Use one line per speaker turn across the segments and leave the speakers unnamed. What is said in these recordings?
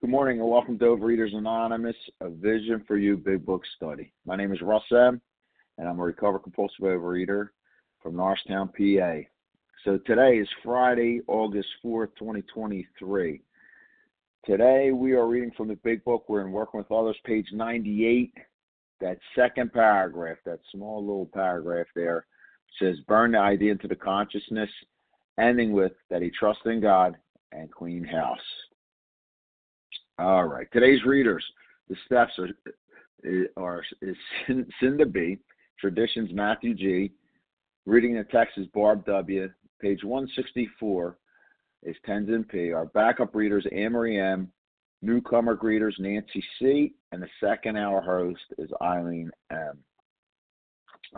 Good morning and welcome to Overeaters Anonymous, a Vision for You Big Book Study. My name is Russ M., and I'm a recovered compulsive overeater from Norristown, PA. So today is Friday, August 4th, 2023. Today we are reading from the Big Book. We're in Working with Others, page 98. That second paragraph, that small little paragraph there, says, Burn the idea into the consciousness, ending with that he trusts in God and clean house. All right. Today's readers, the steps are, are is Cinda B, Traditions Matthew G. Reading the text is Barb W. Page 164 is Tenzin P. Our backup readers, Amory M. Newcomer greeters, Nancy C. And the second hour host is Eileen M.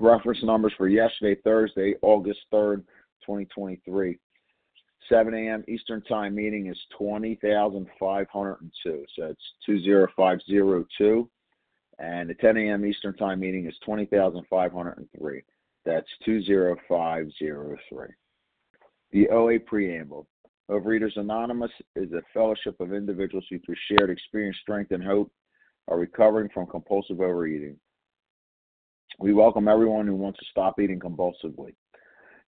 Reference numbers for yesterday, Thursday, August 3rd, 2023. 7 a.m. Eastern Time meeting is 20,502. So it's 20502. And the 10 a.m. Eastern Time meeting is 20,503. That's 20503. The OA Preamble. Overeaters Anonymous is a fellowship of individuals who, through shared experience, strength, and hope, are recovering from compulsive overeating. We welcome everyone who wants to stop eating compulsively.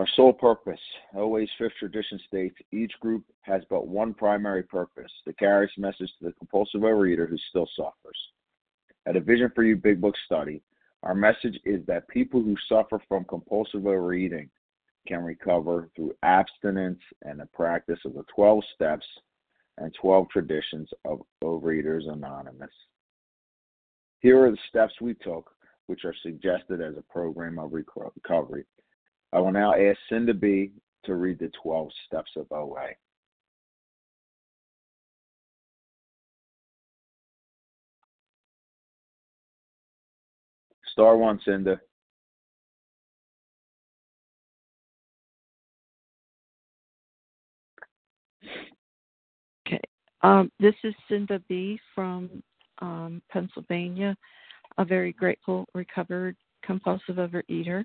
Our sole purpose, OA's fifth tradition states, each group has but one primary purpose to carry its message to the compulsive overeater who still suffers. At a Vision for You Big Book study, our message is that people who suffer from compulsive overeating can recover through abstinence and the practice of the 12 steps and 12 traditions of Overeaters Anonymous. Here are the steps we took, which are suggested as a program of recovery. I will now ask Cinda B to read the 12 steps of OA. Star one, Cinda.
Okay. Um, this is Cinda B from um, Pennsylvania, a very grateful, recovered compulsive overeater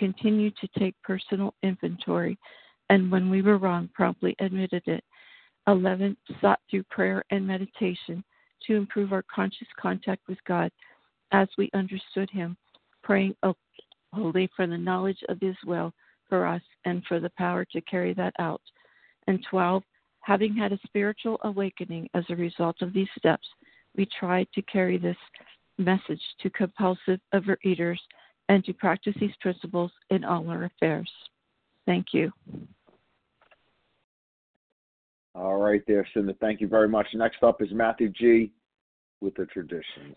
continued to take personal inventory, and when we were wrong, promptly admitted it. 11. Sought through prayer and meditation to improve our conscious contact with God as we understood Him, praying wholly for the knowledge of His will for us and for the power to carry that out. And 12. Having had a spiritual awakening as a result of these steps, we tried to carry this message to compulsive overeaters and to practice these principles in all our affairs. Thank you.
All right, there, Cinda. Thank you very much. Next up is Matthew G. with the traditions.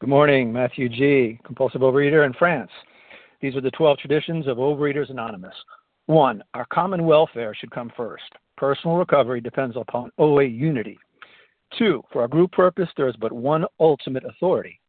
Good morning, Matthew G., compulsive overeater in France. These are the 12 traditions of Overeaters Anonymous. One, our common welfare should come first. Personal recovery depends upon OA unity. Two, for our group purpose, there is but one ultimate authority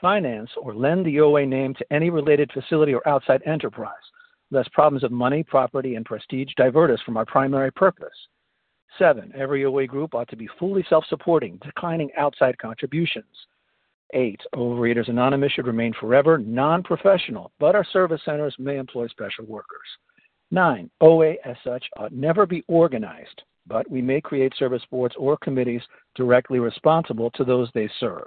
finance, or lend the OA name to any related facility or outside enterprise, lest problems of money, property, and prestige divert us from our primary purpose. Seven, every OA group ought to be fully self supporting, declining outside contributions. Eight, Overeaters Anonymous should remain forever non professional, but our service centers may employ special workers. Nine, OA as such ought never be organized, but we may create service boards or committees directly responsible to those they serve.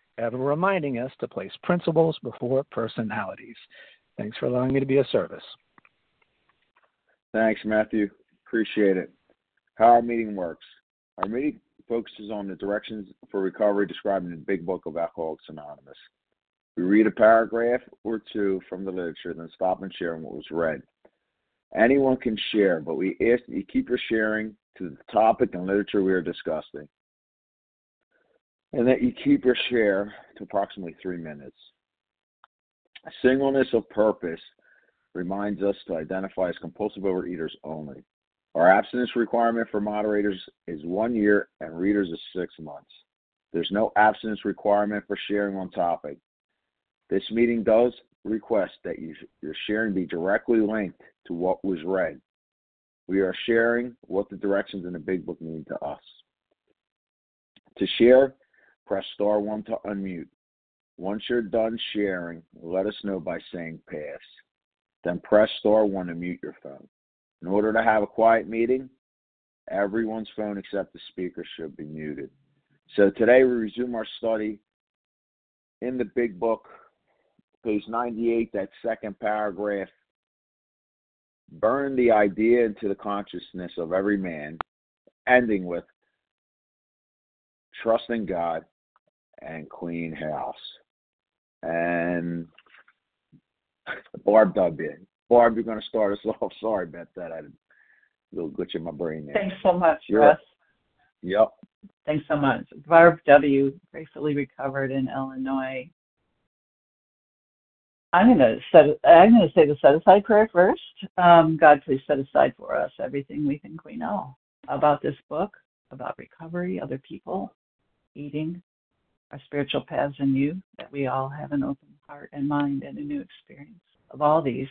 ever reminding us to place principles before personalities. Thanks for allowing me to be of service.
Thanks, Matthew. Appreciate it. How our meeting works. Our meeting focuses on the directions for recovery described in the Big Book of Alcoholics Anonymous. We read a paragraph or two from the literature, then stop and share what was read. Anyone can share, but we ask that you keep your sharing to the topic and literature we are discussing, and that you keep your share to approximately three minutes. Singleness of purpose reminds us to identify as compulsive overeaters only. Our abstinence requirement for moderators is one year and readers is six months. There's no abstinence requirement for sharing on topic. This meeting does request that you, your sharing be directly linked to what was read. We are sharing what the directions in the big book mean to us. To share, press star one to unmute. Once you're done sharing, let us know by saying pass. Then press star one to mute your phone. In order to have a quiet meeting, everyone's phone except the speaker should be muted. So today we resume our study in the big book, page 98, that second paragraph burn the idea into the consciousness of every man, ending with trusting God and clean house. And Barb dug in. Barb, you're going to start us off. Sorry about that. I had a little glitch in my brain there.
Thanks so much,
You're
Russ.
Yep.
Thanks so much. Barb W. gratefully recovered in Illinois. I'm gonna set. I'm gonna say the set aside prayer first. Um, God, please set aside for us everything we think we know about this book, about recovery, other people, eating, our spiritual paths in you. That we all have an open heart and mind and a new experience of all these,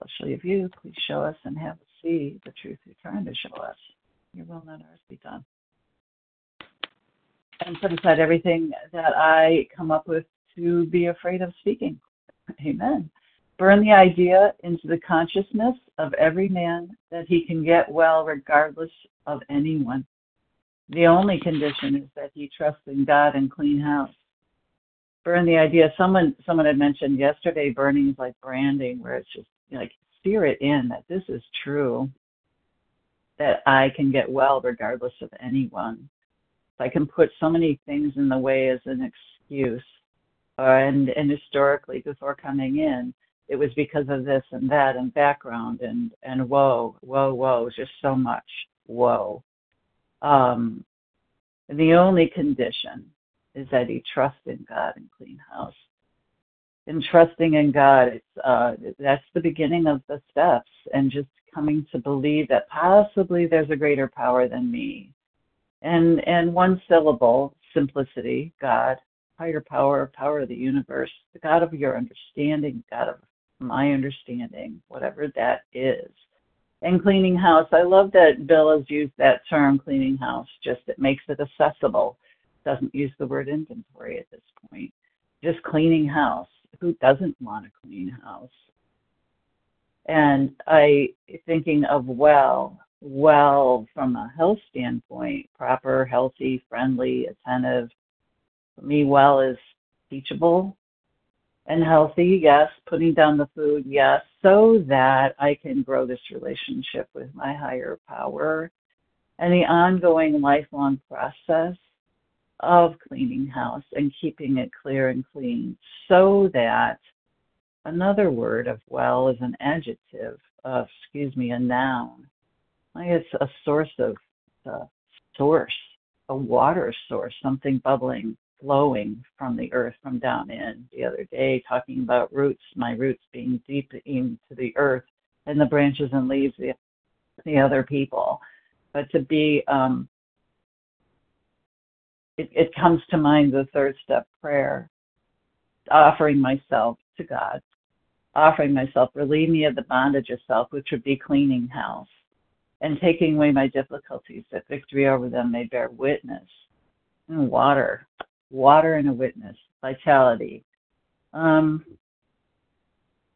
especially of you. Please show us and have us see the truth you're trying to show us. Your will, not ours, be done. And set aside everything that I come up with to be afraid of speaking. Amen. Burn the idea into the consciousness of every man that he can get well regardless of anyone. The only condition is that he trusts in God and clean house. Burn the idea. Someone someone had mentioned yesterday burning is like branding, where it's just you know, like sear it in that this is true. That I can get well regardless of anyone. I can put so many things in the way as an excuse uh, and and historically before coming in, it was because of this and that and background and and whoa, whoa, whoa, just so much whoa. Um, the only condition is that he trusts in God and clean house. And trusting in God, it's uh, that's the beginning of the steps, and just coming to believe that possibly there's a greater power than me. And and one syllable, simplicity, God, higher power, power of the universe, the God of your understanding, God of my understanding, whatever that is. And cleaning house, I love that Bill has used that term, cleaning house, just it makes it accessible. Doesn't use the word inventory at this point. Just cleaning house. Who doesn't want a clean house? And I thinking of well, well from a health standpoint, proper, healthy, friendly, attentive, for me, well is teachable, and healthy, yes. Putting down the food, yes, so that I can grow this relationship with my higher power and the ongoing lifelong process of cleaning house and keeping it clear and clean so that another word of well is an adjective, excuse me, a noun. Like it's a source of uh, source, a water source, something bubbling, flowing from the earth from down in. The other day, talking about roots, my roots being deep into the earth, and the branches and leaves the the other people. But to be um, it, it comes to mind the third step prayer, offering myself to God, offering myself, relieve me of the bondage of self, which would be cleaning house, and taking away my difficulties, that victory over them may bear witness. And water, water and a witness, vitality. Um,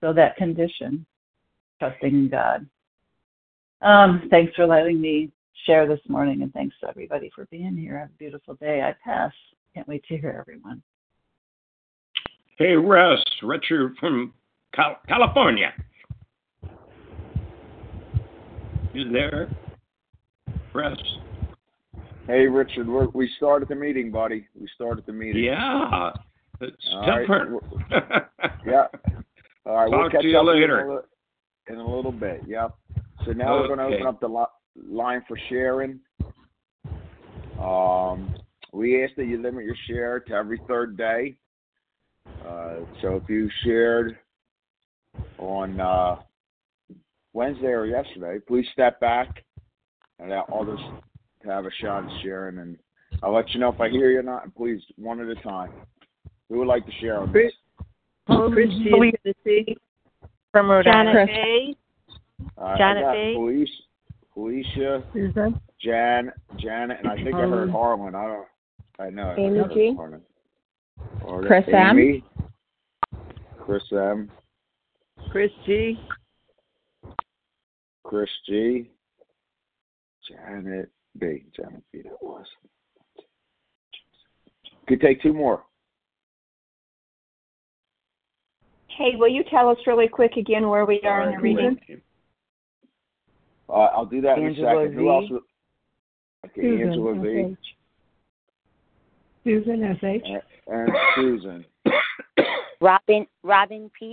so that condition, trusting in God. Um, thanks for letting me share this morning, and thanks to everybody for being here. Have a beautiful day. I pass. Can't wait to hear everyone.
Hey, Russ, Richard from Cal- California. You there, Russ?
Hey, Richard, we're, we started the meeting, buddy. We started the meeting.
Yeah, it's
All
different.
Yeah. All right, we'll catch
to you
up
later.
In a, li- in a little bit. Yep. So now we're going to open up the li- line for sharing. Um, we ask that you limit your share to every third day. Uh, so if you shared on uh, Wednesday or yesterday, please step back and allow others have a shot at sharing. And I'll let you know if I hear you or not. And please, one at a time. Who would like to share on this?
Christy is going to see.
From Rhode
Janet
Island.
Bay.
Uh,
Janet
got
B.
Felicia, Felicia,
Susan.
Jan, Janet, and I think I heard Harlan. I don't. I know. I
Um, Amy
heard
G.
Harlan. Or
Chris M.
Chris M.
Chris G.
Chris G. Janet B. Janet B. That was. Could take two more.
Hey, will you tell us really quick again where we are in the
Alright,
region?
Uh, I'll do that in a second.
V.
Who else? would- Okay,
Susan,
Angela V.
Susan S.H.
And, and Susan.
Robin Robin P.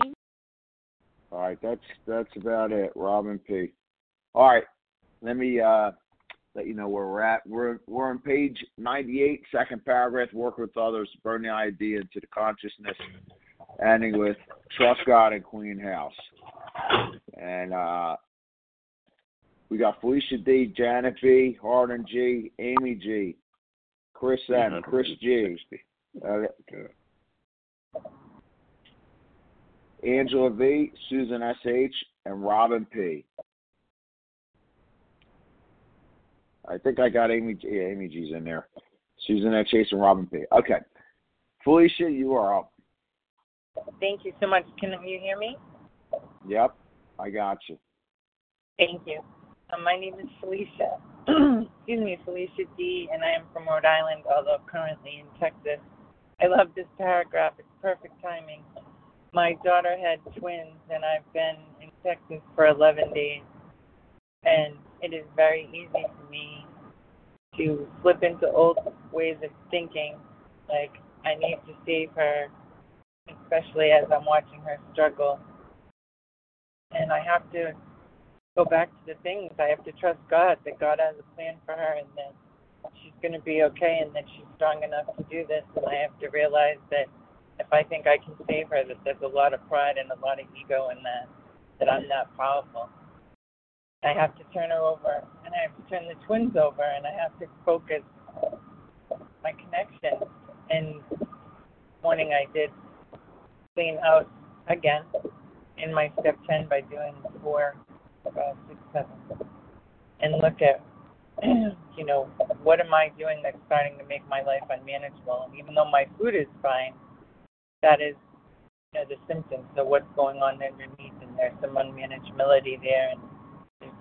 All right, that's that's about it. Robin P. All right, let me uh, let you know where we're at. We're we're on page 98, second paragraph. Work with others, burn the idea into the consciousness, ending with trust God and Queen house. And uh, we got Felicia D, Janet B, Harlan G, Amy G, Chris M, Chris G, uh, Angela V, Susan S.H., and Robin P. I think I got Amy. Yeah, Amy G's in there. Susan S.H. and Robin P. Okay, Felicia, you are up.
Thank you so much. Can you hear me?
Yep, I got you.
Thank you. Um, my name is Felicia. Excuse me, Felicia D, and I am from Rhode Island, although currently in Texas. I love this paragraph. It's perfect timing. My daughter had twins, and I've been in Texas for 11 days, and it is very easy for me to slip into old ways of thinking, like I need to save her, especially as I'm watching her struggle. And I have to go back to the things. I have to trust God that God has a plan for her and that she's going to be okay and that she's strong enough to do this. And I have to realize that if I think I can save her, that there's a lot of pride and a lot of ego in that, that I'm not powerful. I have to turn her over and I have to turn the twins over and I have to focus my connection. And morning I did clean out again in my step 10 by doing four, five, six, seven, and look at, you know, what am I doing that's starting to make my life unmanageable? And even though my food is fine, that is, you know, the symptoms of what's going on underneath, and there's some unmanageability there, and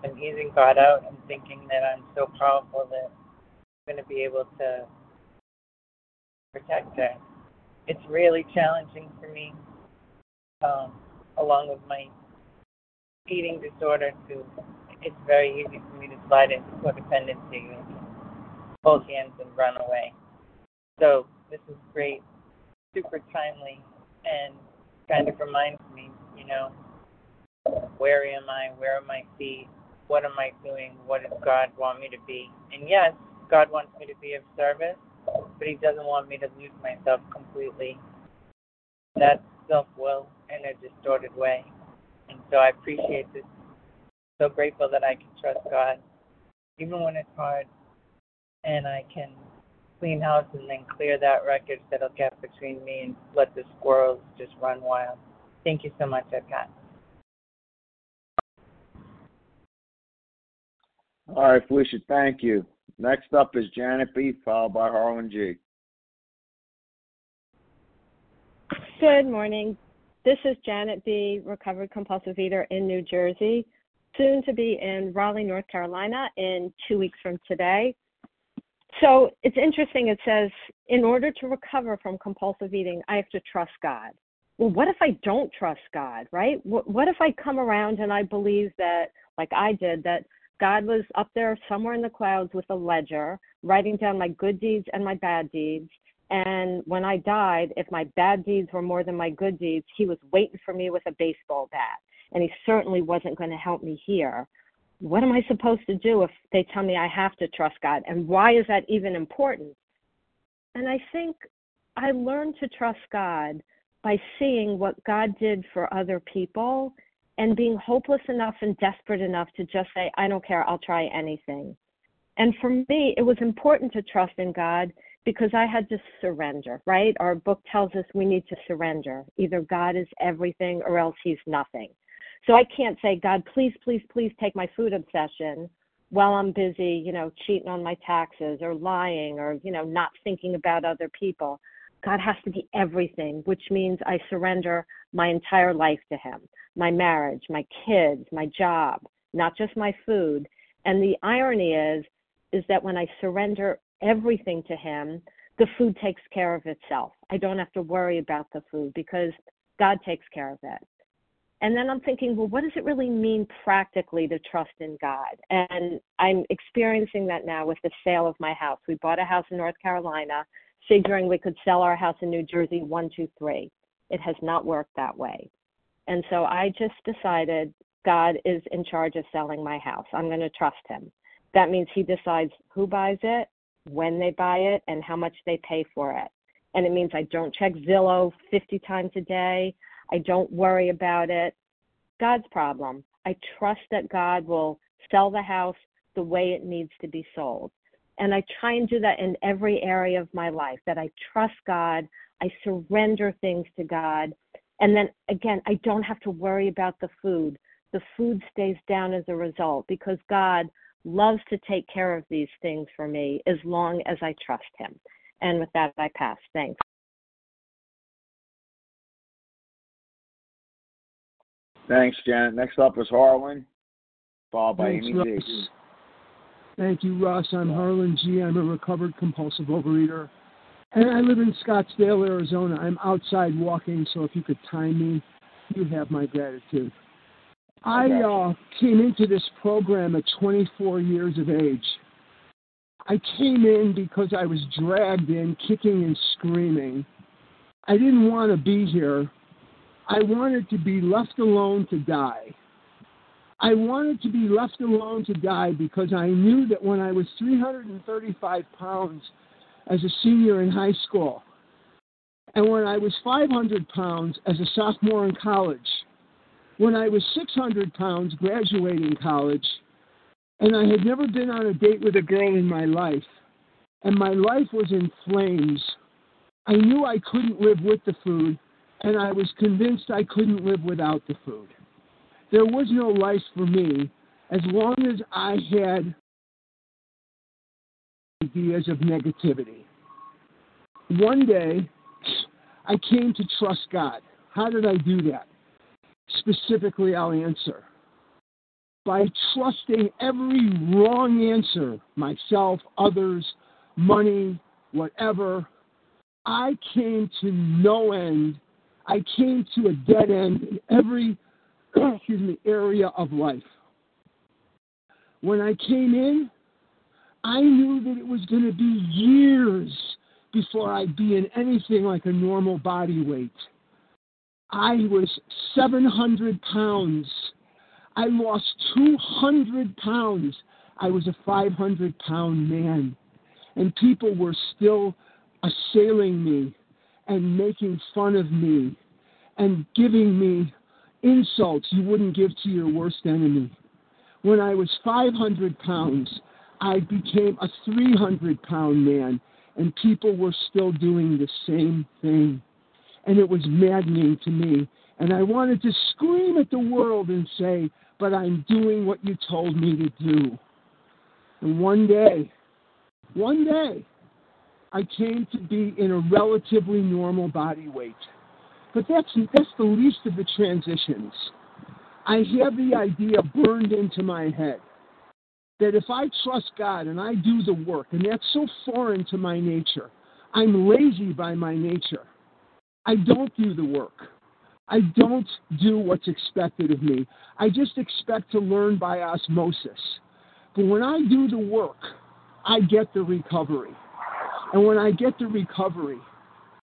some easing God out and thinking that I'm so powerful that I'm going to be able to protect her. It's really challenging for me um, along with my eating disorder, too. It's very easy for me to slide into codependency and hold hands and run away. So this is great, super timely, and kind of reminds me, you know, where am I? Where are my feet? What am I doing? What does God want me to be? And yes, God wants me to be of service, but He doesn't want me to lose myself completely. That's self will in a distorted way. And so I appreciate this. So grateful that I can trust God, even when it's hard, and I can clean house and then clear that wreckage that'll get between me and let the squirrels just run wild. Thank you so much, Epcot.
All right, Felicia, thank you. Next up is Janet B, followed by Harlan G.
Good morning. This is Janet B, recovered compulsive eater in New Jersey, soon to be in Raleigh, North Carolina in two weeks from today. So it's interesting. It says, in order to recover from compulsive eating, I have to trust God. Well, what if I don't trust God, right? What, what if I come around and I believe that, like I did, that God was up there somewhere in the clouds with a ledger, writing down my good deeds and my bad deeds. And when I died, if my bad deeds were more than my good deeds, he was waiting for me with a baseball bat. And he certainly wasn't going to help me here. What am I supposed to do if they tell me I have to trust God? And why is that even important? And I think I learned to trust God by seeing what God did for other people and being hopeless enough and desperate enough to just say, I don't care, I'll try anything. And for me, it was important to trust in God because I had to surrender, right? Our book tells us we need to surrender. Either God is everything or else he's nothing. So I can't say, God, please, please, please take my food obsession while I'm busy, you know, cheating on my taxes or lying or, you know, not thinking about other people. God has to be everything, which means I surrender my entire life to Him my marriage, my kids, my job, not just my food. And the irony is, is that when I surrender everything to Him, the food takes care of itself. I don't have to worry about the food because God takes care of it. And then I'm thinking, well, what does it really mean practically to trust in God? And I'm experiencing that now with the sale of my house. We bought a house in North Carolina figuring we could sell our house in New Jersey one, two, three. It has not worked that way. And so I just decided God is in charge of selling my house. I'm going to trust him. That means he decides who buys it, when they buy it, and how much they pay for it. And it means I don't check Zillow 50 times a day. I don't worry about it. God's problem. I trust that God will sell the house the way it needs to be sold. And I try and do that in every area of my life that I trust God, I surrender things to God. And then again, I don't have to worry about the food. The food stays down as a result because God loves to take care of these things for me as long as I trust Him. And with that, I pass. Thanks.
Thanks, Janet. Next up is Harlan, followed by
Thanks,
Amy
Russ.
G.
Thank you, Russ. I'm Harlan G. I'm a recovered compulsive overeater. And I live in Scottsdale, Arizona. I'm outside walking, so if you could time me, you have my gratitude. I uh, came into this program at 24 years of age. I came in because I was dragged in, kicking and screaming. I didn't want to be here. I wanted to be left alone to die. I wanted to be left alone to die because I knew that when I was 335 pounds as a senior in high school, and when I was 500 pounds as a sophomore in college, when I was 600 pounds graduating college, and I had never been on a date with a girl in my life, and my life was in flames, I knew I couldn't live with the food, and I was convinced I couldn't live without the food. There was no life for me as long as I had ideas of negativity. One day, I came to trust God. How did I do that? Specifically, I'll answer by trusting every wrong answer, myself, others, money, whatever. I came to no end I came to a dead end in every excuse me area of life. When I came in, I knew that it was going to be years before I'd be in anything like a normal body weight. I was 700 pounds. I lost 200 pounds. I was a 500 pound man. And people were still assailing me and making fun of me and giving me insults you wouldn't give to your worst enemy. When I was 500 pounds, I became a 300 pound man, and people were still doing the same thing. And it was maddening to me. And I wanted to scream at the world and say, But I'm doing what you told me to do. And one day, one day, I came to be in a relatively normal body weight. But that's, that's the least of the transitions. I have the idea burned into my head that if I trust God and I do the work, and that's so foreign to my nature, I'm lazy by my nature. I don't do the work. I don't do what's expected of me. I just expect to learn by osmosis. But when I do the work, I get the recovery. And when I get the recovery,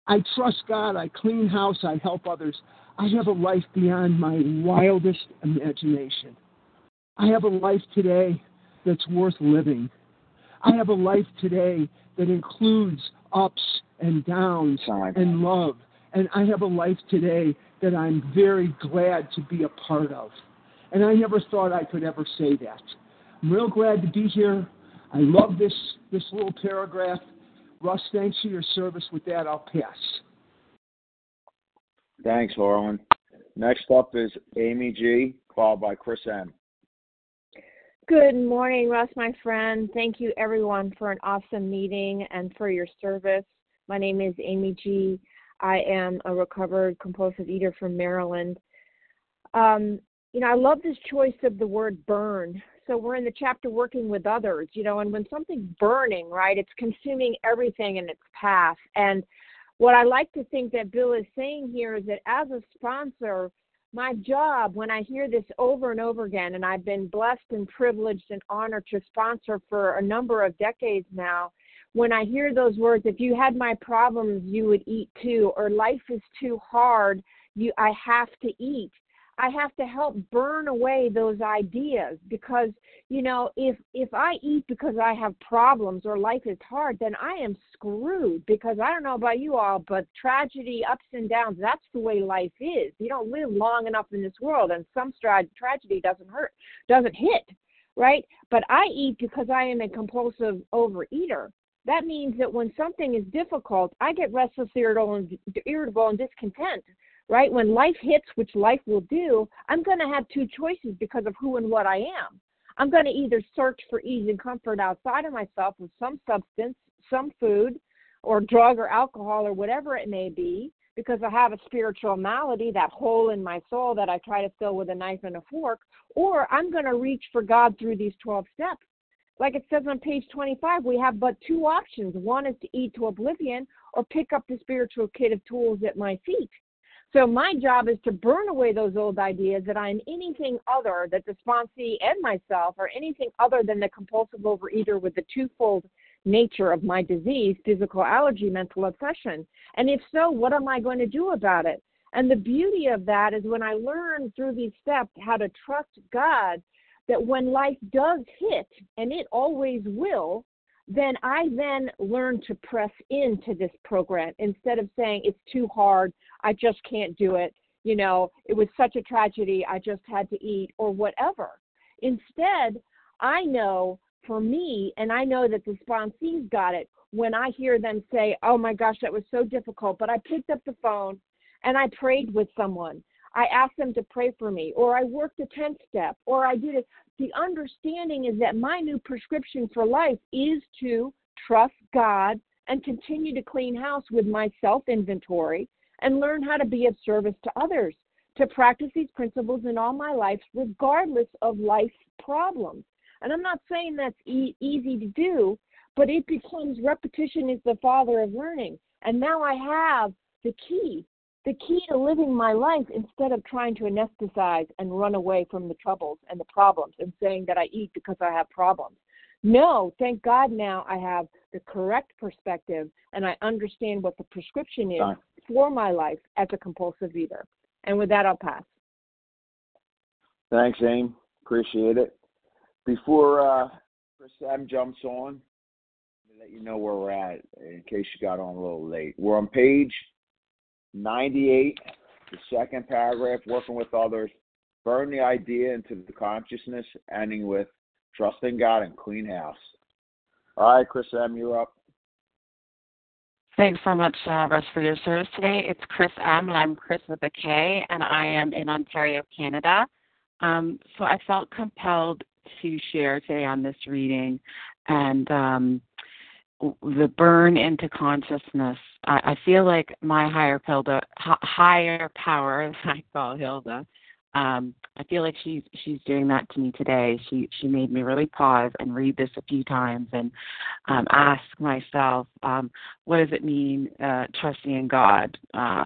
I trust God, I clean house, I help others. I have a life beyond my wildest imagination. I have a life today that's worth living. I have a life today that includes ups and downs oh, and love. And I have a life today that I'm very glad to be a part of. And I never thought I could ever say that. I'm real glad to be here. I love this, this little paragraph. Russ, thanks for your service. With that, I'll pass.
Thanks, Harlan. Next up is Amy G, followed by Chris M.
Good morning, Russ, my friend. Thank you, everyone, for an awesome meeting and for your service. My name is Amy G. I am a recovered compulsive eater from Maryland. Um, you know, I love this choice of the word burn. So we're in the chapter working with others, you know, and when something's burning, right, it's consuming everything in its path. And what I like to think that Bill is saying here is that as a sponsor, my job when I hear this over and over again, and I've been blessed and privileged and honored to sponsor for a number of decades now, when I hear those words, if you had my problems, you would eat too, or life is too hard, you I have to eat. I have to help burn away those ideas because you know if if I eat because I have problems or life is hard then I am screwed because I don't know about you all but tragedy ups and downs that's the way life is. You don't live long enough in this world and some tra- tragedy doesn't hurt doesn't hit right? But I eat because I am a compulsive overeater. That means that when something is difficult I get restless irritable and, irritable and discontent right? When life hits, which life will do, I'm going to have two choices because of who and what I am. I'm going to either search for ease and comfort outside of myself with some substance, some food, or drug or alcohol or whatever it may be, because I have a spiritual malady, that hole in my soul that I try to fill with a knife and a fork, or I'm going to reach for God through these 12 steps. Like it says on page 25, we have but two options. One is to eat to oblivion or pick up the spiritual kit of tools at my feet. So my job is to burn away those old ideas that I'm anything other, that the sponsee and myself are anything other than the compulsive overeater with the twofold nature of my disease, physical allergy, mental obsession. And if so, what am I going to do about it? And the beauty of that is when I learn through these steps how to trust God, that when life does hit, and it always will, then I then learn to press into this program instead of saying it's too hard, I just can't do it, you know, it was such a tragedy, I just had to eat, or whatever. Instead, I know for me, and I know that the sponsees got it when I hear them say, Oh my gosh, that was so difficult, but I picked up the phone and I prayed with someone. I asked them to pray for me, or I worked a 10 step, or I did it the understanding is that my new prescription for life is to trust God and continue to clean house with my self inventory and learn how to be of service to others, to practice these principles in all my life, regardless of life's problems. And I'm not saying that's e- easy to do, but it becomes repetition is the father of learning. And now I have the key the key to living my life instead of trying to anesthetize and run away from the troubles and the problems and saying that I eat because I have problems. No, thank God now I have the correct perspective and I understand what the prescription is for my life as a compulsive eater. And with that, I'll pass.
Thanks, Aim. Appreciate it. Before uh, Chris M jumps on, let you know where we're at in case you got on a little late. We're on page 98, the second paragraph, working with others. Burn the idea into the consciousness, ending with trusting God and clean house. All right, Chris M, you're up.
Thanks so much, uh, Russ, for your service today. It's Chris M, and I'm Chris with a K, and I am in Ontario, Canada. Um, so I felt compelled to share today on this reading, and um, the burn into consciousness. I, I feel like my higher Hilda, h- higher power, as I call Hilda. Um, I feel like she's she's doing that to me today. She she made me really pause and read this a few times and um, ask myself, um, what does it mean uh, trusting in God? Uh,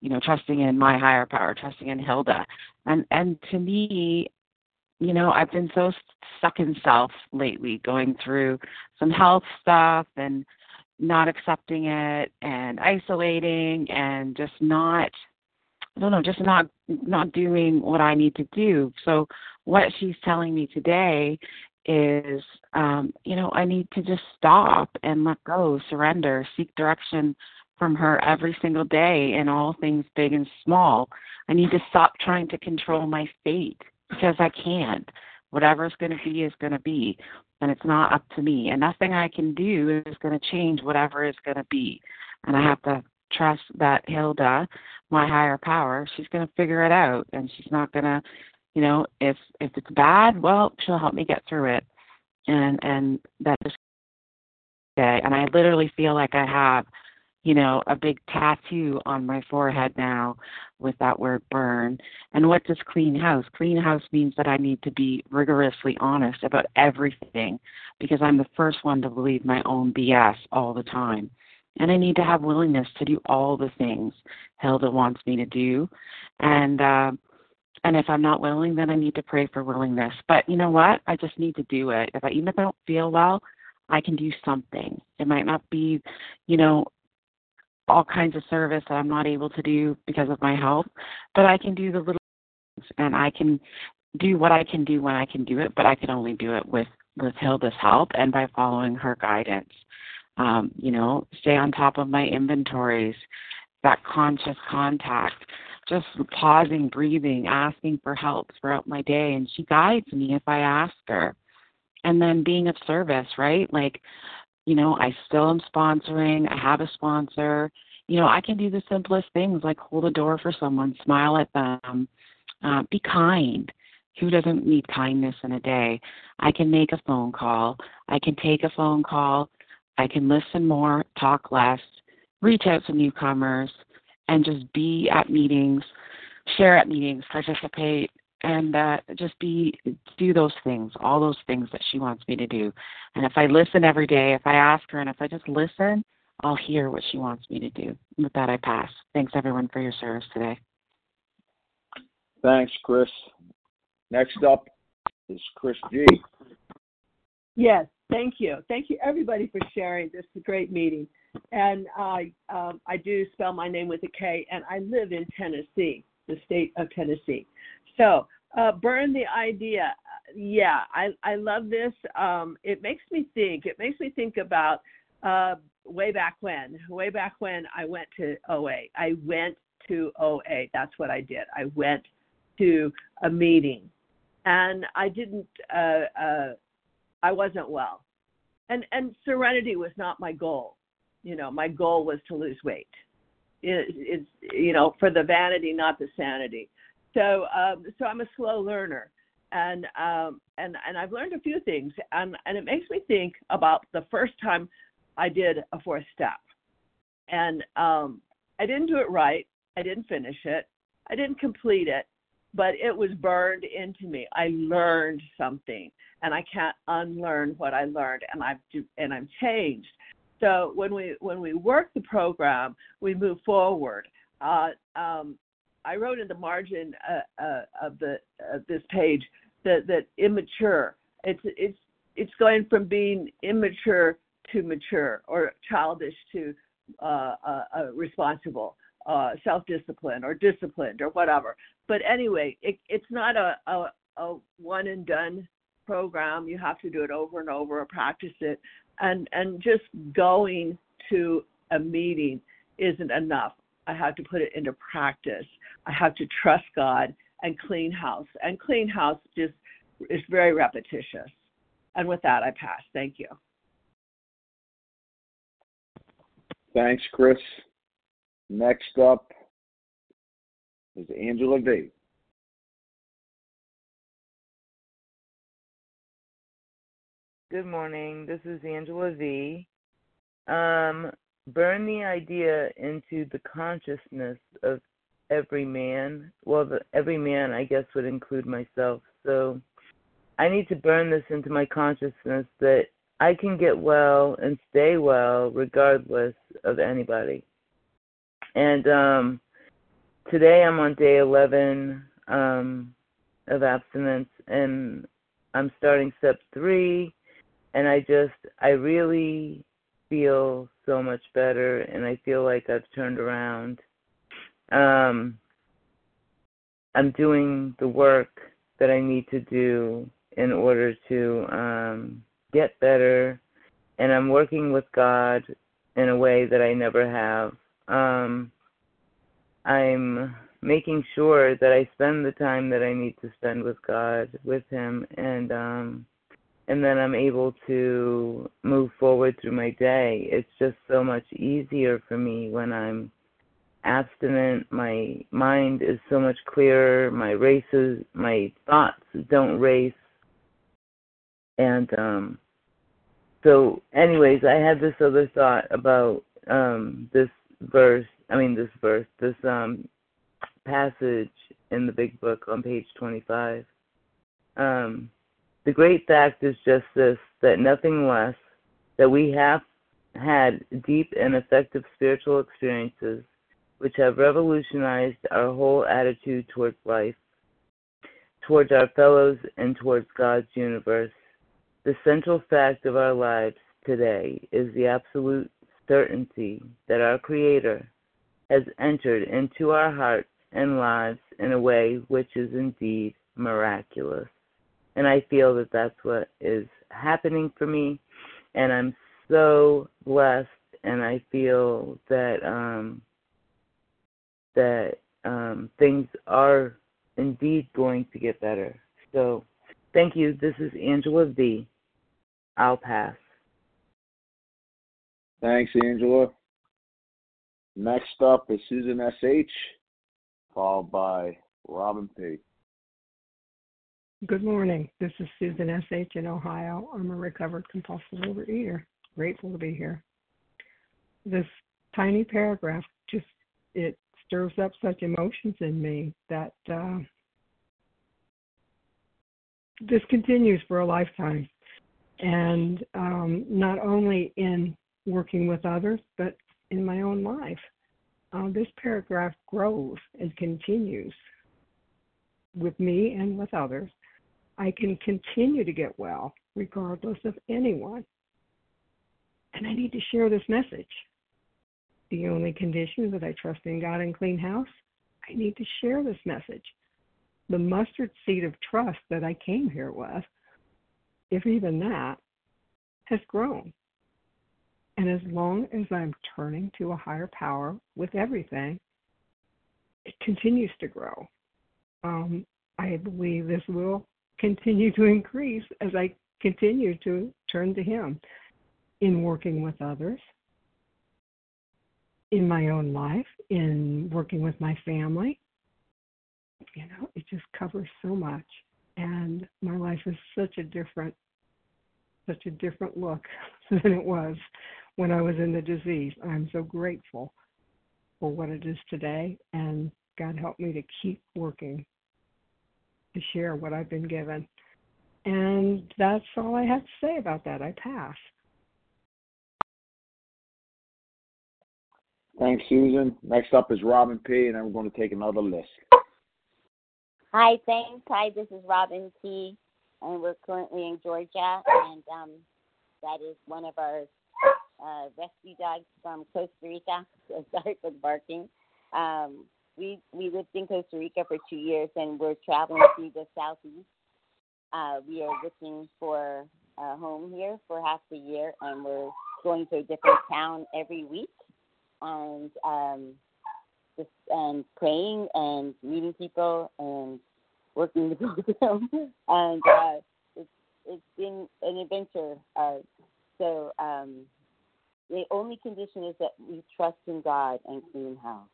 you know, trusting in my higher power, trusting in Hilda, and and to me, you know, I've been so stuck in self lately, going through some health stuff and not accepting it and isolating and just not I don't know, just not not doing what I need to do. So what she's telling me today is um, you know, I need to just stop and let go, surrender, seek direction from her every single day in all things big and small. I need to stop trying to control my fate because I can't. Whatever's going to be is going to be, and it's not up to me. And nothing I can do is going to change whatever is going to be. And I have to trust that Hilda, my higher power, she's going to figure it out, and she's not going to, you know, if if it's bad, well, she'll help me get through it. And and that is day. And I literally feel like I have you know, a big tattoo on my forehead now with that word burn. And what does clean house? Clean house means that I need to be rigorously honest about everything because I'm the first one to believe my own BS all the time. And I need to have willingness to do all the things Hilda wants me to do. And uh and if I'm not willing, then I need to pray for willingness. But you know what? I just need to do it. If I even if I don't feel well, I can do something. It might not be, you know, all kinds of service that I'm not able to do because of my health, but I can do the little things and I can do what I can do when I can do it, but I can only do it with with Hilda's help and by following her guidance. Um, you know, stay on top of my inventories, that conscious contact, just pausing, breathing, asking for help throughout my day, and she guides me if I ask her. And then being of service, right? Like you know, I still am sponsoring. I have a sponsor. You know, I can do the simplest things like hold a door for someone, smile at them, uh, be kind. Who doesn't need kindness in a day? I can make a phone call. I can take a phone call. I can listen more, talk less, reach out to newcomers, and just be at meetings, share at meetings, participate, and uh, just be do those things, all those things that she wants me to do. And if I listen every day, if I ask her, and if I just listen, I'll hear what she wants me to do. And with that, I pass. Thanks everyone for your service today.
Thanks, Chris. Next up is Chris G.
Yes, thank you. Thank you, everybody, for sharing. This is a great meeting. And I, um, I do spell my name with a K, and I live in Tennessee, the state of Tennessee. So, uh, burn the idea. Yeah, I I love this. Um, it makes me think. It makes me think about uh, way back when. Way back when I went to OA. I went to OA. That's what I did. I went to a meeting, and I didn't. Uh, uh, I wasn't well, and and serenity was not my goal. You know, my goal was to lose weight. It, it's you know for the vanity, not the sanity. So um, so I'm a slow learner, and um, and and I've learned a few things, and and it makes me think about the first time I did a fourth step, and um, I didn't do it right. I didn't finish it. I didn't complete it, but it was burned into me. I learned something, and I can't unlearn what I learned, and I've and I'm changed. So when we when we work the program, we move forward
uh, um, I wrote in the margin uh, uh, of the this page that that immature. It's it's it's going from being immature to mature or childish to uh, uh, uh, responsible, uh, self-disciplined or disciplined or whatever. But anyway, it, it's not a, a, a one and done program. You have to do it over and over or practice it. And, and just going to a meeting isn't enough. I have to put it into practice. I have to trust God and clean house. And clean house just is very repetitious. And with that, I pass. Thank you.
Thanks, Chris. Next up is Angela V.
Good morning. This is Angela V. Um, burn the idea into the consciousness of every man. Well, the, every man, I guess, would include myself. So I need to burn this into my consciousness that I can get well and stay well regardless of anybody. And um, today I'm on day 11 um, of abstinence, and I'm starting step three, and I just, I really feel so much better, and I feel like I've turned around. Um, I'm doing the work that I need to do in order to um, get better, and I'm working with God in a way that I never have. Um, I'm making sure that I spend the time that I need to spend with God, with Him, and um, and then I'm able to move forward through my day. It's just so much easier for me when I'm abstinent. My mind is so much clearer. My races, my thoughts don't race and um so anyways i had this other thought about um this verse i mean this verse this um passage in the big book on page 25 um the great fact is just this that nothing less that we have had deep and effective spiritual experiences which have revolutionized our whole attitude towards life towards our fellows and towards god's universe the central fact of our lives today is the absolute certainty that our Creator has entered into our hearts and lives in a way which is indeed miraculous. And I feel that that's what is happening for me. And I'm so blessed, and I feel that um, that um, things are indeed going to get better. So, thank you. This is Angela V. I'll pass.
Thanks, Angela. Next up is Susan S.H., followed by Robin P.
Good morning. This is Susan S.H. in Ohio. I'm a recovered compulsive overeater. Grateful to be here. This tiny paragraph just it stirs up such emotions in me that uh, this continues for a lifetime and um, not only in working with others, but in my own life. Uh, this paragraph grows and continues with me and with others. I can continue to get well regardless of anyone. And I need to share this message. The only condition that I trust in God and clean house. I need to share this message. The mustard seed of trust that I came here with if even that, has grown. And as long as I'm turning to a higher power with everything, it continues to grow. Um, I believe this will continue to increase as I continue to turn to Him in working with others, in my own life, in working with my family. You know, it just covers so much and my life is such a different such a different look than it was when I was in the disease. I'm so grateful for what it is today and God help me to keep working to share what I've been given. And that's all I have to say about that. I pass.
Thanks, Susan. Next up is Robin P., and then we're going to take another list.
Hi, thanks. Hi, this is Robin P. And we're currently in Georgia, and um, that is one of our uh, rescue dogs from Costa Rica. So sorry for the barking. Um, we we lived in Costa Rica for two years, and we're traveling through the southeast. Uh, we are looking for a home here for half the year, and we're going to a different town every week, and um, just and praying and meeting people and working with them, and uh, it's it's been an adventure. Uh, so um, the only condition is that we trust in God and clean house,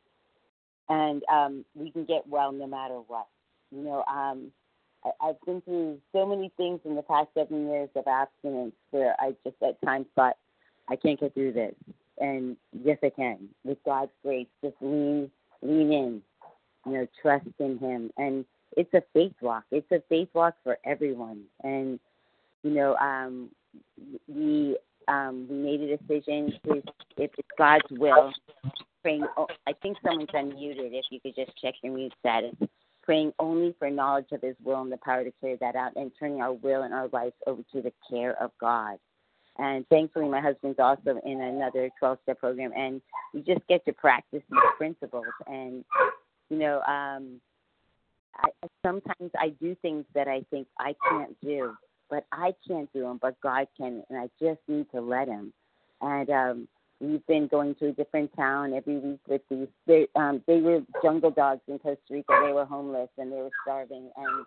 and um, we can get well no matter what. You know, um, I, I've been through so many things in the past seven years of abstinence where I just at times thought I can't get through this, and yes, I can. With God's grace, just lean lean in, you know, trust in Him, and it's a faith walk. It's a faith walk for everyone, and you know, um, we um, we made a decision to, if it's God's will, praying. Oh, I think someone's unmuted. If you could just check your mute status. Praying only for knowledge of His will and the power to carry that out, and turning our will and our lives over to the care of God. And thankfully, my husband's also in another 12 step program, and you just get to practice these principles. And, you know, um, I, sometimes I do things that I think I can't do, but I can't do them, but God can, and I just need to let Him. And um, we've been going to a different town every week with these. They um, they were jungle dogs in Costa Rica. They were homeless and they were starving and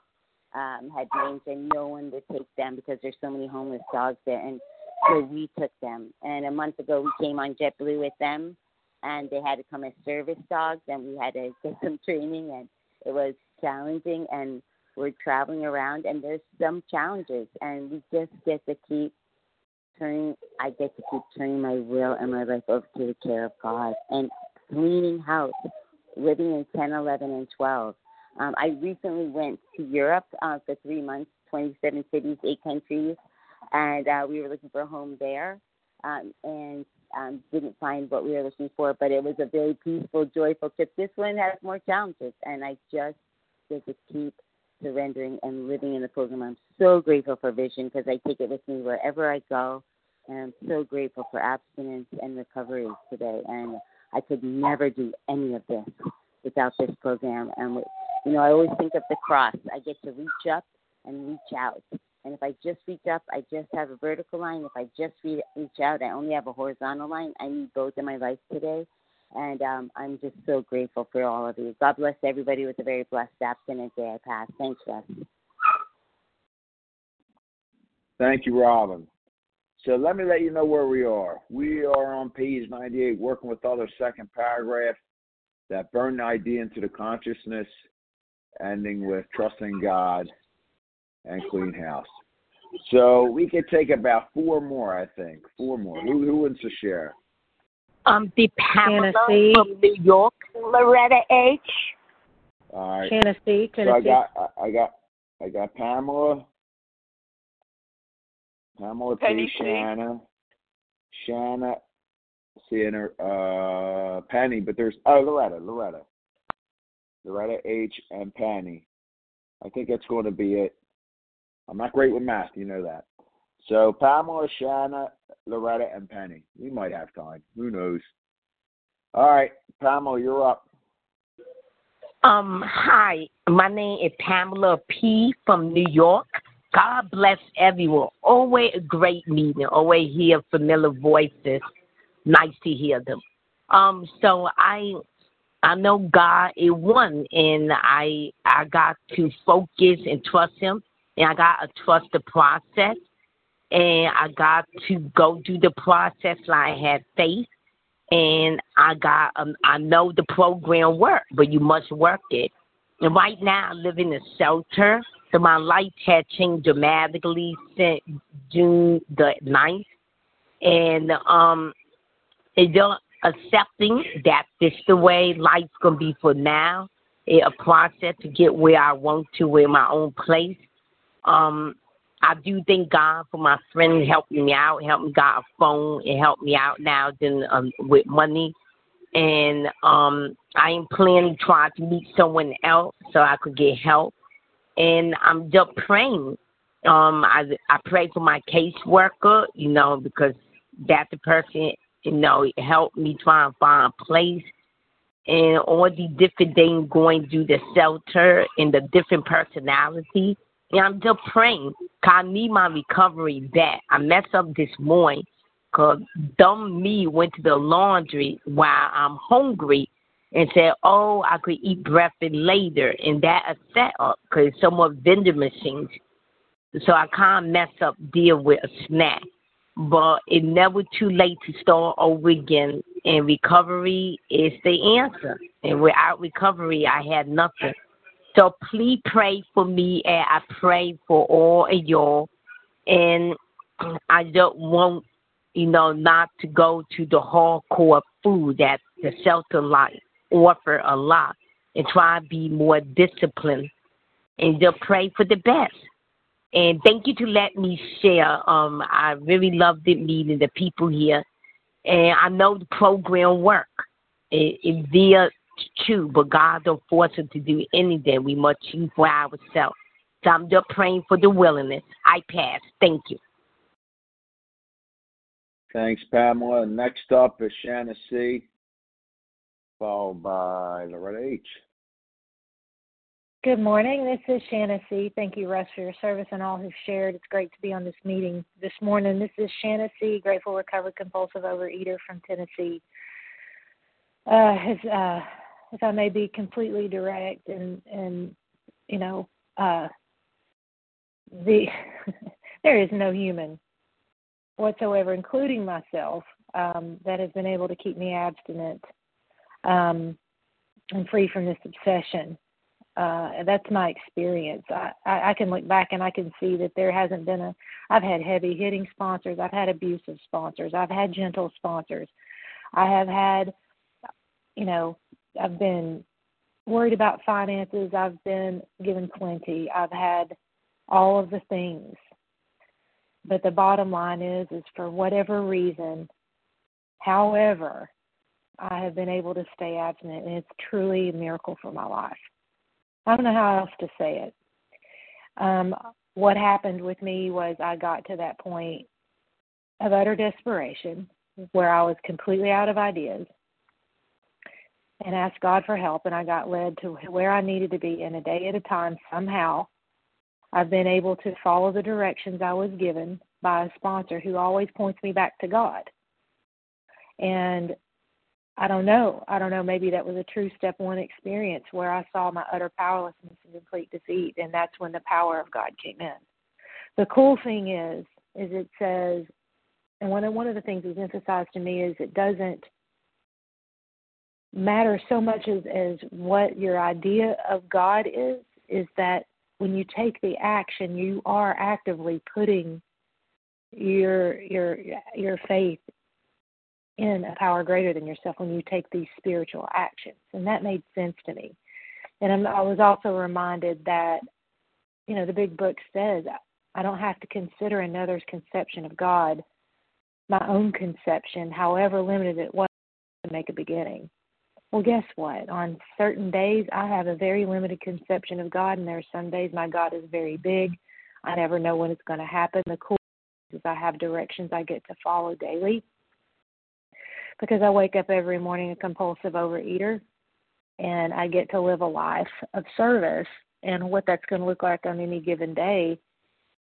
um, had names, and no one would take them because there's so many homeless dogs there. And so we took them. And a month ago, we came on JetBlue with them, and they had to come as service dogs, and we had to get some training, and it was challenging. And we're traveling around, and there's some challenges, and we just get to keep turning. I get to keep turning my will and my life over to the care of God, and cleaning house, living in 10, 11, and 12. Um, I recently went to Europe uh, for three months, 27 cities, eight countries and uh, we were looking for a home there, um, and um, didn't find what we were looking for. But it was a very peaceful, joyful trip. This one has more challenges, and I just get to keep surrendering and living in the program. I'm so grateful for Vision because I take it with me wherever I go, and I'm so grateful for abstinence and recovery today. And I could never do any of this without this program. And you know, I always think of the cross. I get to reach up and reach out and if I just reach up, I just have a vertical line. If I just reach out, I only have a horizontal line. I need both in my life today. And um, I'm just so grateful for all of you. God bless everybody with a very blessed abstinent day I pass. Thanks, Russ.
Thank you, Robin. So let me let you know where we are. We are on page 98, working with other second paragraph that burn the idea into the consciousness, ending with trusting God and clean house. So we could take about four more, I think. Four more. Who who wants to share?
Um, the Pamela Tennessee. from New York, Loretta H.
All right.
Tennessee, Tennessee.
So I got I got I got Pamela. Pamela
Penny
P. Shanna. Shanna seeing her uh Penny, but there's oh Loretta, Loretta. Loretta H and Penny. I think that's going to be it. I'm not great with math, you know that. So Pamela, Shanna, Loretta, and Penny. We might have time. Who knows? All right, Pamela, you're up.
Um, hi, my name is Pamela P. from New York. God bless everyone. Always a great meeting. Always hear familiar voices. Nice to hear them. Um, so I I know God is one and I I got to focus and trust him and I got to trust the process, and I got to go through the process like I had faith, and I got um, I know the program worked, but you must work it. And right now, I live in a shelter, so my life had changed dramatically since June the ninth, and um, it's just accepting that this the way life's gonna be for now. It a process to get where I want to, where my own place um, I do thank God for my friend helping me out, helping me got a phone and helped me out now then um, with money. and um, I am planning trying to meet someone else so I could get help. And I'm just praying. Um, I I pray for my caseworker, you know, because that's the person, you know, helped me try and find a place and all the different things going through the shelter and the different personality. And I'm just praying. Cause I need my recovery back. I messed up this morning because dumb me went to the laundry while I'm hungry and said, oh, I could eat breakfast later. And that a setup because some more vending machines. So I can't mess up deal with a snack. But it's never too late to start over again. And recovery is the answer. And without recovery, I had nothing. So please pray for me, and I pray for all of y'all. And I don't want, you know, not to go to the hardcore food that the shelter life offer a lot, and try to be more disciplined, and just pray for the best. And thank you to let me share. Um, I really loved the meeting, the people here, and I know the program work. It, it via true, but God don't force us to do anything. We must choose for ourselves. So I'm just praying for the willingness. I pass. Thank you.
Thanks, Pamela. Next up is Shanna C, followed by Loretta H.
Good morning. This is Shanna C. Thank you, Russ, for your service and all who've shared. It's great to be on this meeting this morning. This is Shanna C., grateful, recovered, compulsive overeater from Tennessee. Uh, as, uh, if I may be completely direct and, and you know, uh, the there is no human whatsoever, including myself, um, that has been able to keep me abstinent um, and free from this obsession. Uh, that's my experience. I, I, I can look back and I can see that there hasn't been a. I've had heavy hitting sponsors. I've had abusive sponsors. I've had gentle sponsors. I have had, you know, I've been worried about finances. I've been given plenty. I've had all of the things. But the bottom line is, is for whatever reason, however, I have been able to stay abstinent, and it's truly a miracle for my life. I don't know how else to say it. Um, what happened with me was I got to that point of utter desperation where I was completely out of ideas and asked God for help, and I got led to where I needed to be in a day at a time somehow. I've been able to follow the directions I was given by a sponsor who always points me back to God. And I don't know. I don't know. Maybe that was a true step one experience where I saw my utter powerlessness and complete defeat, and that's when the power of God came in. The cool thing is, is it says, and one of one of the things that's emphasized to me is it doesn't matter so much as as what your idea of God is. Is that when you take the action, you are actively putting your your your faith in a power greater than yourself when you take these spiritual actions. And that made sense to me. And I was also reminded that, you know, the big book says I don't have to consider another's conception of God my own conception, however limited it was, to make a beginning. Well, guess what? On certain days, I have a very limited conception of God, and there are some days my God is very big. I never know when it's going to happen. The cool is I have directions I get to follow daily because I wake up every morning a compulsive overeater and I get to live a life of service. And what that's going to look like on any given day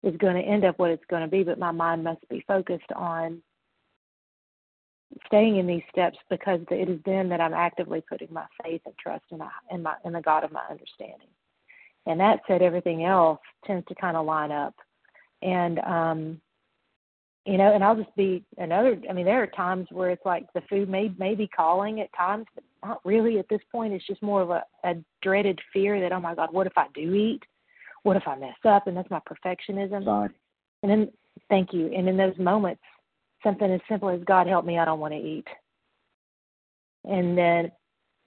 is going to end up what it's going to be, but my mind must be focused on staying in these steps because it is then that I'm actively putting my faith and trust in, a, in, my, in the God of my understanding. And that said, everything else tends to kind of line up. And um, you know, and I'll just be another. I mean, there are times where it's like the food may may be calling at times, but not really at this point. It's just more of a, a dreaded fear that oh my God, what if I do eat? What if I mess up? And that's my perfectionism.
Sorry.
And then, thank you. And in those moments, something as simple as God help me, I don't want to eat. And then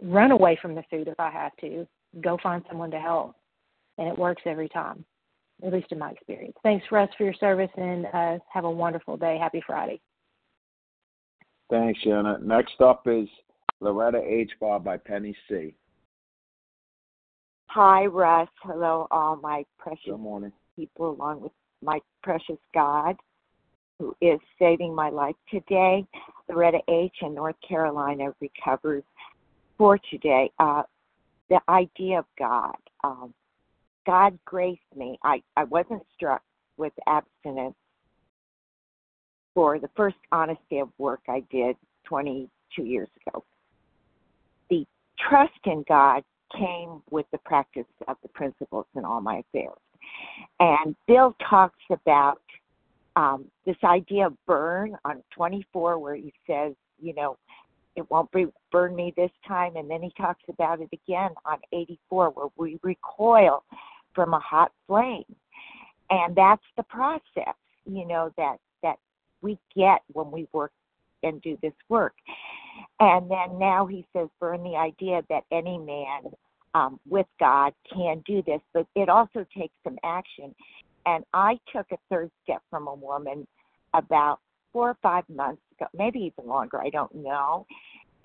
run away from the food if I have to. Go find someone to help, and it works every time at least in my experience. Thanks, Russ, for your service, and uh, have a wonderful day. Happy Friday.
Thanks, Shanna. Next up is Loretta H. followed by Penny C.
Hi, Russ. Hello, all my precious
Good morning.
people, along with my precious God, who is saving my life today. Loretta H. in North Carolina recovers for today. Uh, the idea of God. Um, God graced me. I, I wasn't struck with abstinence for the first honesty of work I did 22 years ago. The trust in God came with the practice of the principles in all my affairs. And Bill talks about um, this idea of burn on 24, where he says, you know, it won't be, burn me this time. And then he talks about it again on 84, where we recoil from a hot flame. And that's the process, you know, that, that we get when we work and do this work. And then now he says, burn the idea that any man um, with God can do this, but it also takes some action. And I took a third step from a woman about four or five months ago, maybe even longer, I don't know.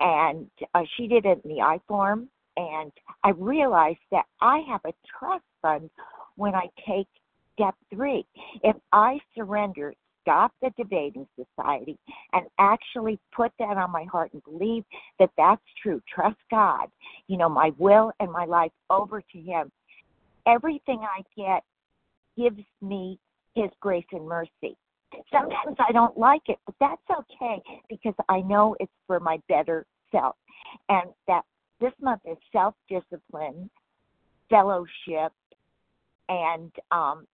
And uh, she did it in the I form. And I realized that I have a trust fund when I take step three. If I surrender, stop the debating society, and actually put that on my heart and believe that that's true, trust God, you know, my will and my life over to Him, everything I get gives me His grace and mercy. Sometimes I don't like it, but that's okay because I know it's for my better self. And that this month is self discipline, fellowship, and um,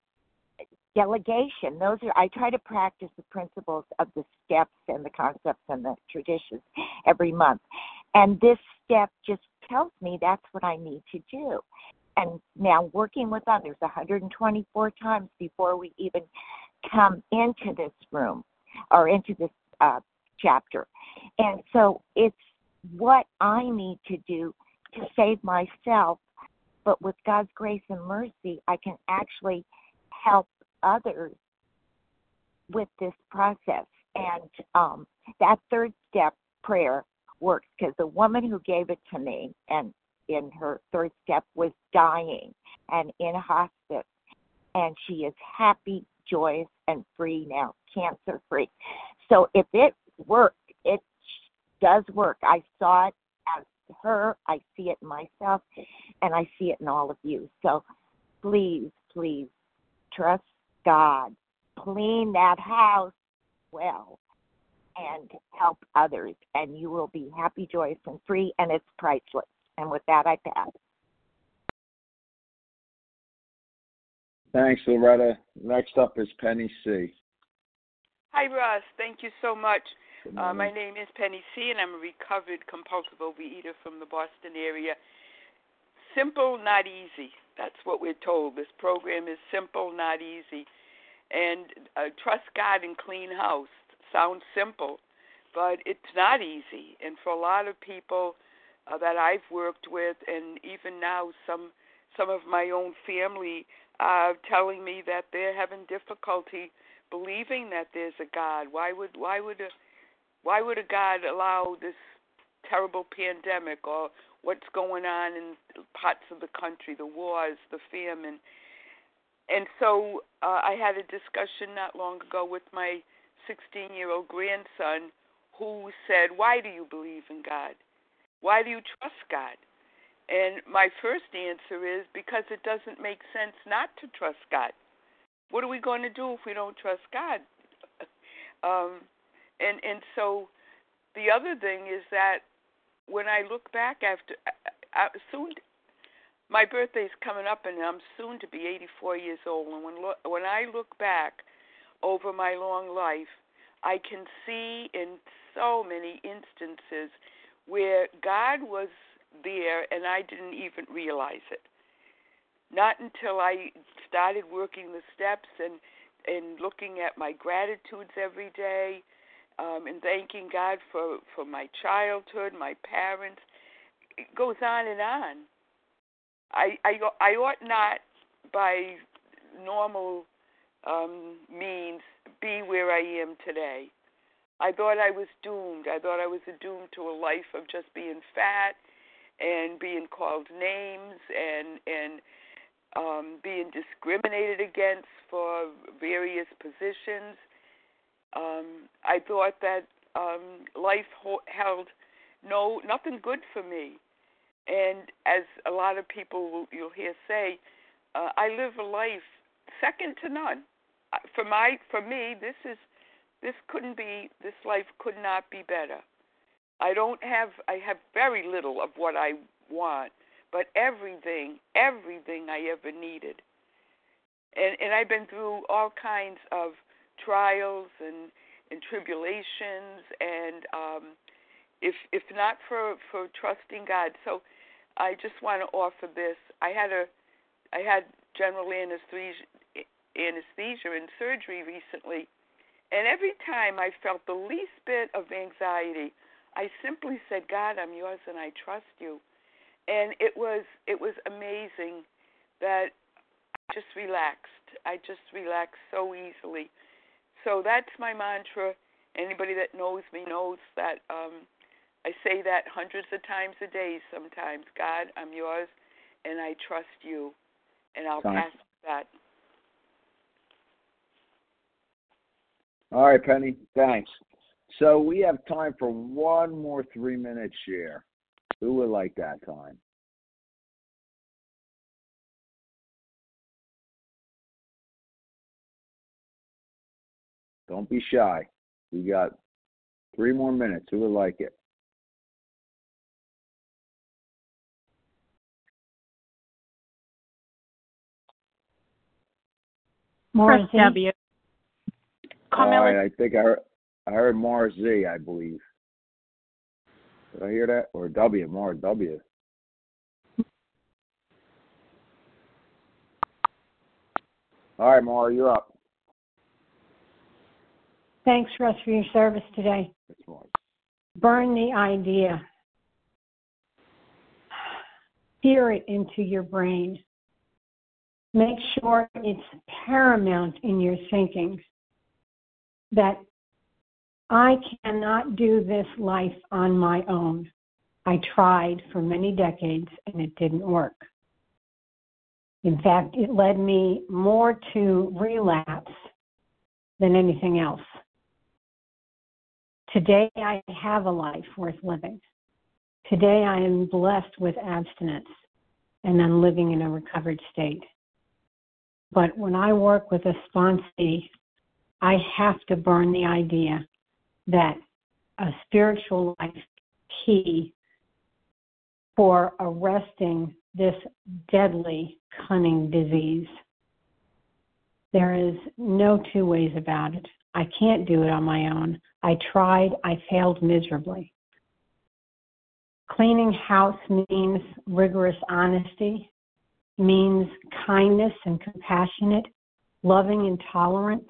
delegation. Those are I try to practice the principles of the steps and the concepts and the traditions every month. And this step just tells me that's what I need to do. And now working with others 124 times before we even come into this room or into this uh, chapter. And so it's what I need to do to save myself. But with God's grace and mercy, I can actually help others with this process. And um, that third step prayer works because the woman who gave it to me and in her third step was dying and in hospice. And she is happy joyous and free now cancer free so if it worked it does work. I saw it as her. I see it myself and i see it in all of you. So please please trust God. Clean that house well and help others, and you will be happy, joyous, and free, and it's priceless. And with that, I pass.
Thanks, Loretta. Next up is Penny C.
Hi, Russ. Thank you so much. Uh, my name is Penny C., and I'm a recovered compulsive overeater from the Boston area. Simple, not easy. That's what we're told. This program is simple, not easy. And uh, trust God and clean house sounds simple, but it's not easy. And for a lot of people uh, that I've worked with, and even now some some of my own family are telling me that they're having difficulty believing that there's a God. Why would why would a why would a God allow this terrible pandemic or what's going on in parts of the country, the wars, the famine. And so uh, I had a discussion not long ago with my 16 year old grandson who said, Why do you believe in God? Why do you trust God? And my first answer is because it doesn't make sense not to trust God. What are we going to do if we don't trust God? um, and and so the other thing is that when I look back after uh, uh, soon, my birthday's coming up, and I'm soon to be 84 years old. And when lo- when I look back over my long life, I can see in so many instances where God was there and I didn't even realize it. Not until I started working the steps and and looking at my gratitudes every day um, and thanking God for for my childhood, my parents. It goes on and on. I I I ought not by normal um, means be where I am today. I thought I was doomed. I thought I was doomed to a life of just being fat and being called names and and um, being discriminated against for various positions. Um, I thought that um, life ho- held no nothing good for me, and as a lot of people will, you'll hear say, uh, I live a life second to none. Uh, For my for me, this is this couldn't be this life could not be better. I don't have I have very little of what I want, but everything, everything I ever needed. And and I've been through all kinds of trials and and tribulations and um if if not for for trusting God. So I just want to offer this. I had a I had general anesthesia anesthesia and surgery recently and every time I felt the least bit of anxiety, I simply said, God, I'm yours and I trust you. And it was it was amazing that I just relaxed. I just relaxed so easily. So that's my mantra. Anybody that knows me knows that um I say that hundreds of times a day sometimes. God, I'm yours and I trust you. And I'll
Fine.
pass that.
All right, Penny. Thanks. So we have time for one more three minute share. Who would like that time? Don't be shy. We got three more minutes. Who would like it?
Morris
Press
W.
All right, I think I heard, I heard Mars Z, I believe. Did I hear that? Or W, Mars W. All right, Mara, you're up.
Thanks, Russ, for your service today. Burn the idea. Hear it into your brain. Make sure it's paramount in your thinking that I cannot do this life on my own. I tried for many decades and it didn't work. In fact, it led me more to relapse than anything else. Today, I have a life worth living. Today, I am blessed with abstinence and I'm living in a recovered state. But when I work with a sponsee, I have to burn the idea that a spiritual life key for arresting this deadly, cunning disease. There is no two ways about it. I can't do it on my own. I tried, I failed miserably. Cleaning house means rigorous honesty, means kindness and compassionate, loving and tolerant,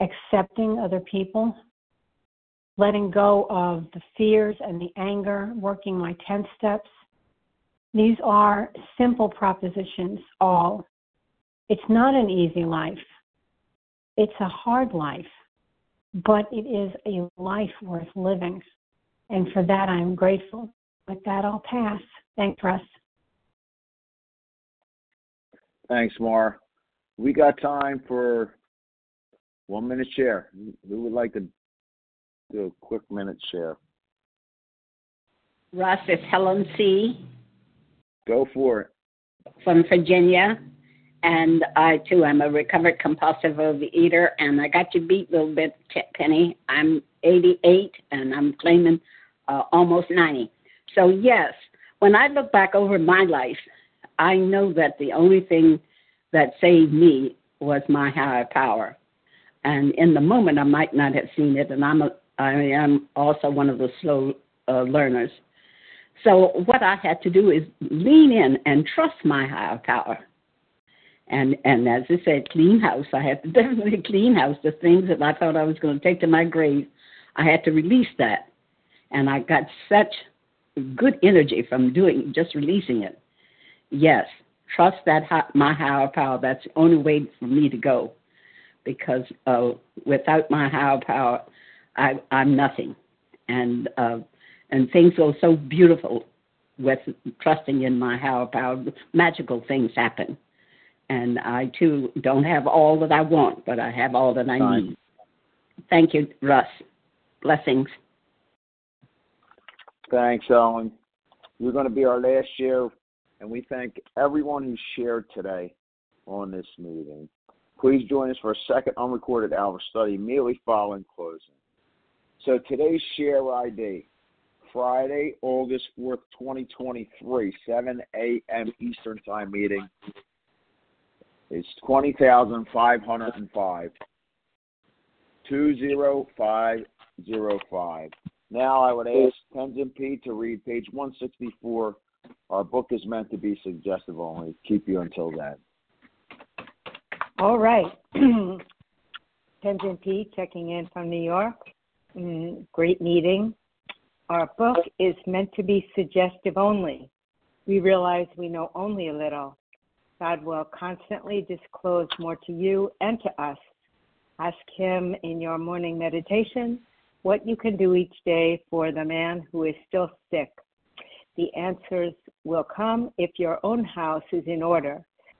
accepting other people, letting go of the fears and the anger, working my 10 steps. These are simple propositions, all. It's not an easy life. It's a hard life, but it is a life worth living. And for that, I'm grateful. With that, I'll pass. Thanks, Russ.
Thanks, Mar. We got time for one minute share. Who would like to do a quick minute share?
Russ, it's Helen C.
Go for it.
from Virginia. And I, too, am a recovered compulsive overeater. And I got you beat a little bit, T- Penny. I'm 88 and I'm claiming uh, almost 90. So, yes, when I look back over my life, I know that the only thing that saved me was my higher power. And in the moment, I might not have seen it. And I'm a, I am also one of the slow uh, learners. So what I had to do is lean in and trust my higher power. And and as I said, clean house. I had to definitely clean house. The things that I thought I was going to take to my grave, I had to release that. And I got such good energy from doing just releasing it. Yes, trust that hi- my higher power. That's the only way for me to go. Because uh, without my higher power, I, I'm nothing, and uh, and things go so beautiful with trusting in my higher power. Magical things happen, and I too don't have all that I want, but I have all that I
Fine.
need. Thank you, Russ. Blessings.
Thanks, Ellen. You're going to be our last share, and we thank everyone who shared today on this meeting. Please join us for a second unrecorded hour study immediately following closing. So today's share ID, Friday, August 4th, 2023, 7 a.m. Eastern Time meeting is 20,505. 20505. Now I would ask Tenzin P to read page 164. Our book is meant to be suggestive only. Keep you until then.
All right. Tenzin P checking in from New York. Mm, great meeting. Our book is meant to be suggestive only. We realize we know only a little. God will constantly disclose more to you and to us. Ask Him in your morning meditation what you can do each day for the man who is still sick. The answers will come if your own house is in order,